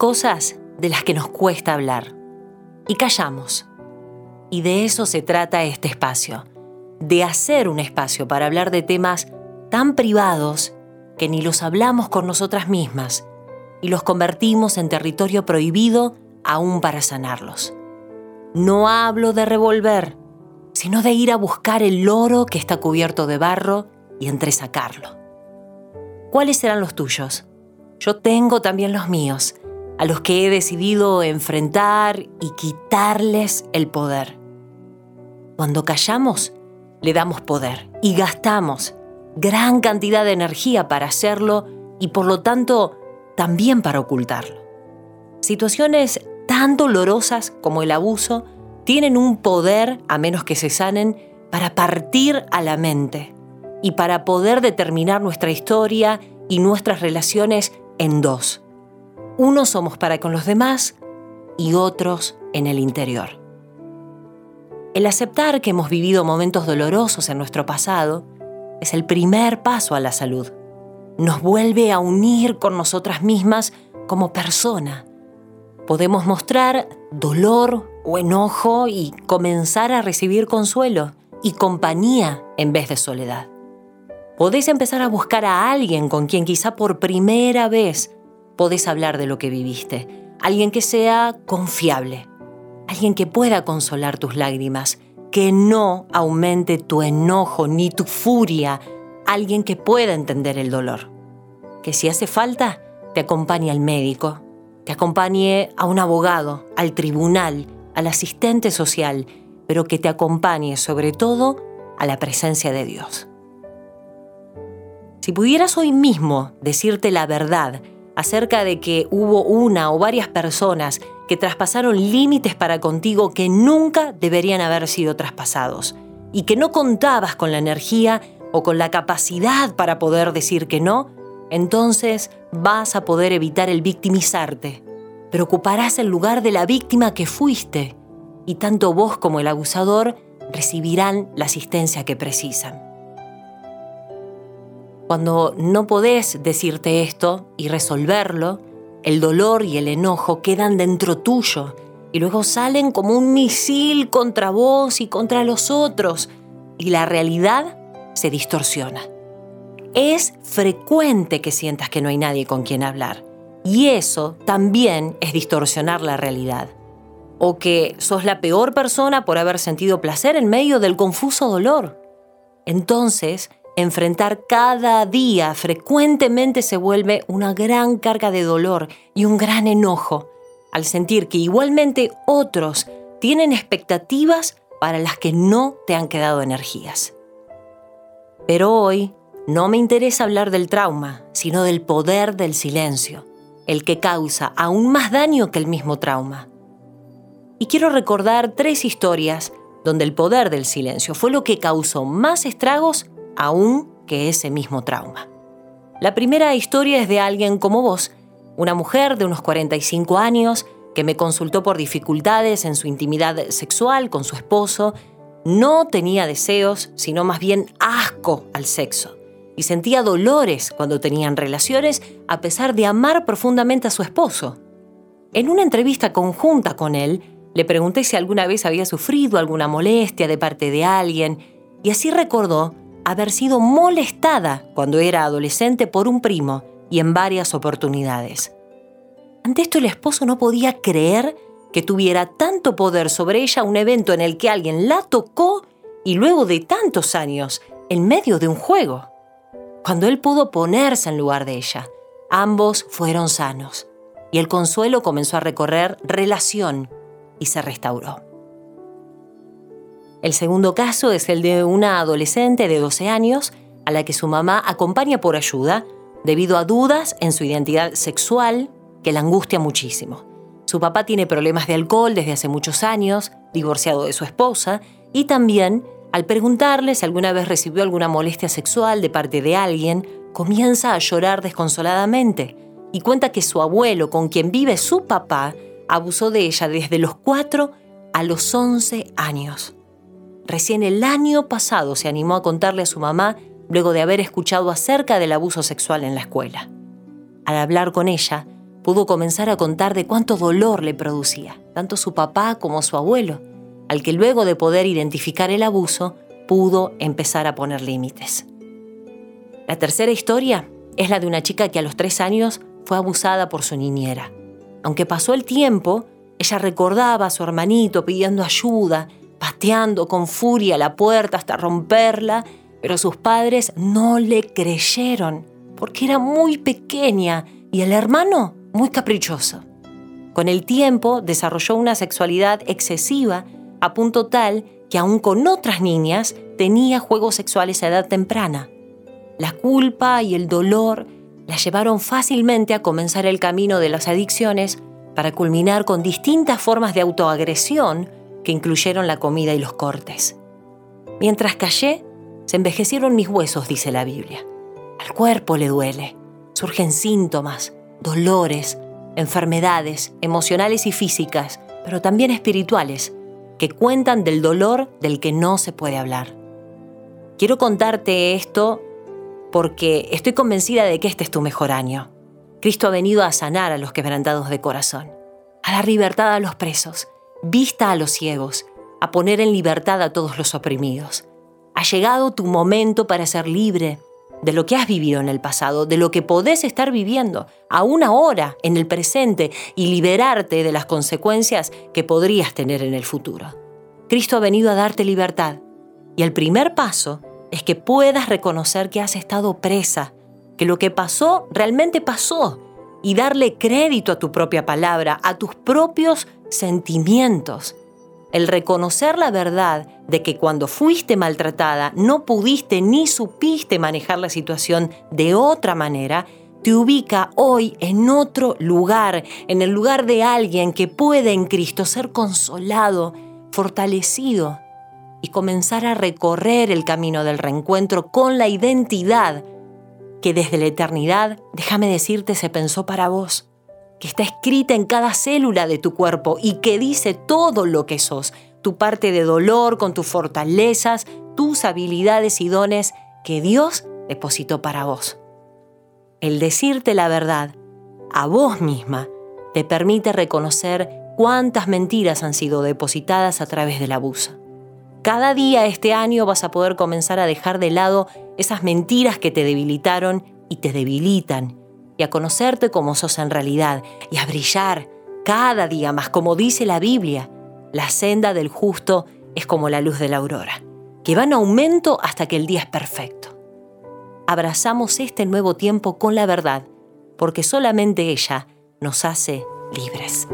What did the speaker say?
cosas de las que nos cuesta hablar. Y callamos. Y de eso se trata este espacio. De hacer un espacio para hablar de temas tan privados que ni los hablamos con nosotras mismas y los convertimos en territorio prohibido aún para sanarlos. No hablo de revolver, sino de ir a buscar el oro que está cubierto de barro y entresacarlo. ¿Cuáles serán los tuyos? Yo tengo también los míos, a los que he decidido enfrentar y quitarles el poder. Cuando callamos, le damos poder y gastamos gran cantidad de energía para hacerlo y por lo tanto también para ocultarlo. Situaciones tan dolorosas como el abuso tienen un poder, a menos que se sanen, para partir a la mente y para poder determinar nuestra historia y nuestras relaciones en dos. Unos somos para con los demás y otros en el interior. El aceptar que hemos vivido momentos dolorosos en nuestro pasado es el primer paso a la salud. Nos vuelve a unir con nosotras mismas como persona. Podemos mostrar dolor o enojo y comenzar a recibir consuelo y compañía en vez de soledad. Podés empezar a buscar a alguien con quien quizá por primera vez podés hablar de lo que viviste. Alguien que sea confiable. Alguien que pueda consolar tus lágrimas que no aumente tu enojo ni tu furia, alguien que pueda entender el dolor. Que si hace falta, te acompañe al médico, te acompañe a un abogado, al tribunal, al asistente social, pero que te acompañe sobre todo a la presencia de Dios. Si pudieras hoy mismo decirte la verdad acerca de que hubo una o varias personas que traspasaron límites para contigo que nunca deberían haber sido traspasados y que no contabas con la energía o con la capacidad para poder decir que no, entonces vas a poder evitar el victimizarte. Pero ocuparás el lugar de la víctima que fuiste y tanto vos como el abusador recibirán la asistencia que precisan. Cuando no podés decirte esto y resolverlo, el dolor y el enojo quedan dentro tuyo y luego salen como un misil contra vos y contra los otros y la realidad se distorsiona. Es frecuente que sientas que no hay nadie con quien hablar y eso también es distorsionar la realidad. O que sos la peor persona por haber sentido placer en medio del confuso dolor. Entonces, Enfrentar cada día frecuentemente se vuelve una gran carga de dolor y un gran enojo, al sentir que igualmente otros tienen expectativas para las que no te han quedado energías. Pero hoy no me interesa hablar del trauma, sino del poder del silencio, el que causa aún más daño que el mismo trauma. Y quiero recordar tres historias donde el poder del silencio fue lo que causó más estragos aún que ese mismo trauma. La primera historia es de alguien como vos, una mujer de unos 45 años que me consultó por dificultades en su intimidad sexual con su esposo, no tenía deseos, sino más bien asco al sexo, y sentía dolores cuando tenían relaciones a pesar de amar profundamente a su esposo. En una entrevista conjunta con él, le pregunté si alguna vez había sufrido alguna molestia de parte de alguien, y así recordó haber sido molestada cuando era adolescente por un primo y en varias oportunidades. Ante esto el esposo no podía creer que tuviera tanto poder sobre ella un evento en el que alguien la tocó y luego de tantos años, en medio de un juego. Cuando él pudo ponerse en lugar de ella, ambos fueron sanos y el consuelo comenzó a recorrer relación y se restauró. El segundo caso es el de una adolescente de 12 años a la que su mamá acompaña por ayuda debido a dudas en su identidad sexual que la angustia muchísimo. Su papá tiene problemas de alcohol desde hace muchos años, divorciado de su esposa, y también, al preguntarle si alguna vez recibió alguna molestia sexual de parte de alguien, comienza a llorar desconsoladamente y cuenta que su abuelo, con quien vive su papá, abusó de ella desde los 4 a los 11 años. Recién el año pasado se animó a contarle a su mamá luego de haber escuchado acerca del abuso sexual en la escuela. Al hablar con ella, pudo comenzar a contar de cuánto dolor le producía, tanto su papá como su abuelo, al que luego de poder identificar el abuso, pudo empezar a poner límites. La tercera historia es la de una chica que a los tres años fue abusada por su niñera. Aunque pasó el tiempo, ella recordaba a su hermanito pidiendo ayuda, pateando con furia la puerta hasta romperla, pero sus padres no le creyeron porque era muy pequeña y el hermano muy caprichoso. Con el tiempo desarrolló una sexualidad excesiva a punto tal que aún con otras niñas tenía juegos sexuales a edad temprana. La culpa y el dolor la llevaron fácilmente a comenzar el camino de las adicciones para culminar con distintas formas de autoagresión que incluyeron la comida y los cortes. Mientras callé, se envejecieron mis huesos, dice la Biblia. Al cuerpo le duele, surgen síntomas, dolores, enfermedades emocionales y físicas, pero también espirituales, que cuentan del dolor del que no se puede hablar. Quiero contarte esto porque estoy convencida de que este es tu mejor año. Cristo ha venido a sanar a los quebrantados de corazón, a dar libertad a los presos, vista a los ciegos, a poner en libertad a todos los oprimidos. Ha llegado tu momento para ser libre, de lo que has vivido en el pasado, de lo que podés estar viviendo aún ahora, en el presente, y liberarte de las consecuencias que podrías tener en el futuro. Cristo ha venido a darte libertad, y el primer paso es que puedas reconocer que has estado presa, que lo que pasó realmente pasó, y darle crédito a tu propia palabra, a tus propios sentimientos. El reconocer la verdad de que cuando fuiste maltratada no pudiste ni supiste manejar la situación de otra manera, te ubica hoy en otro lugar, en el lugar de alguien que puede en Cristo ser consolado, fortalecido y comenzar a recorrer el camino del reencuentro con la identidad que desde la eternidad, déjame decirte, se pensó para vos que está escrita en cada célula de tu cuerpo y que dice todo lo que sos, tu parte de dolor con tus fortalezas, tus habilidades y dones que Dios depositó para vos. El decirte la verdad a vos misma te permite reconocer cuántas mentiras han sido depositadas a través del abuso. Cada día este año vas a poder comenzar a dejar de lado esas mentiras que te debilitaron y te debilitan y a conocerte como sos en realidad y a brillar cada día más, como dice la Biblia. La senda del justo es como la luz de la aurora, que va en aumento hasta que el día es perfecto. Abrazamos este nuevo tiempo con la verdad, porque solamente ella nos hace libres.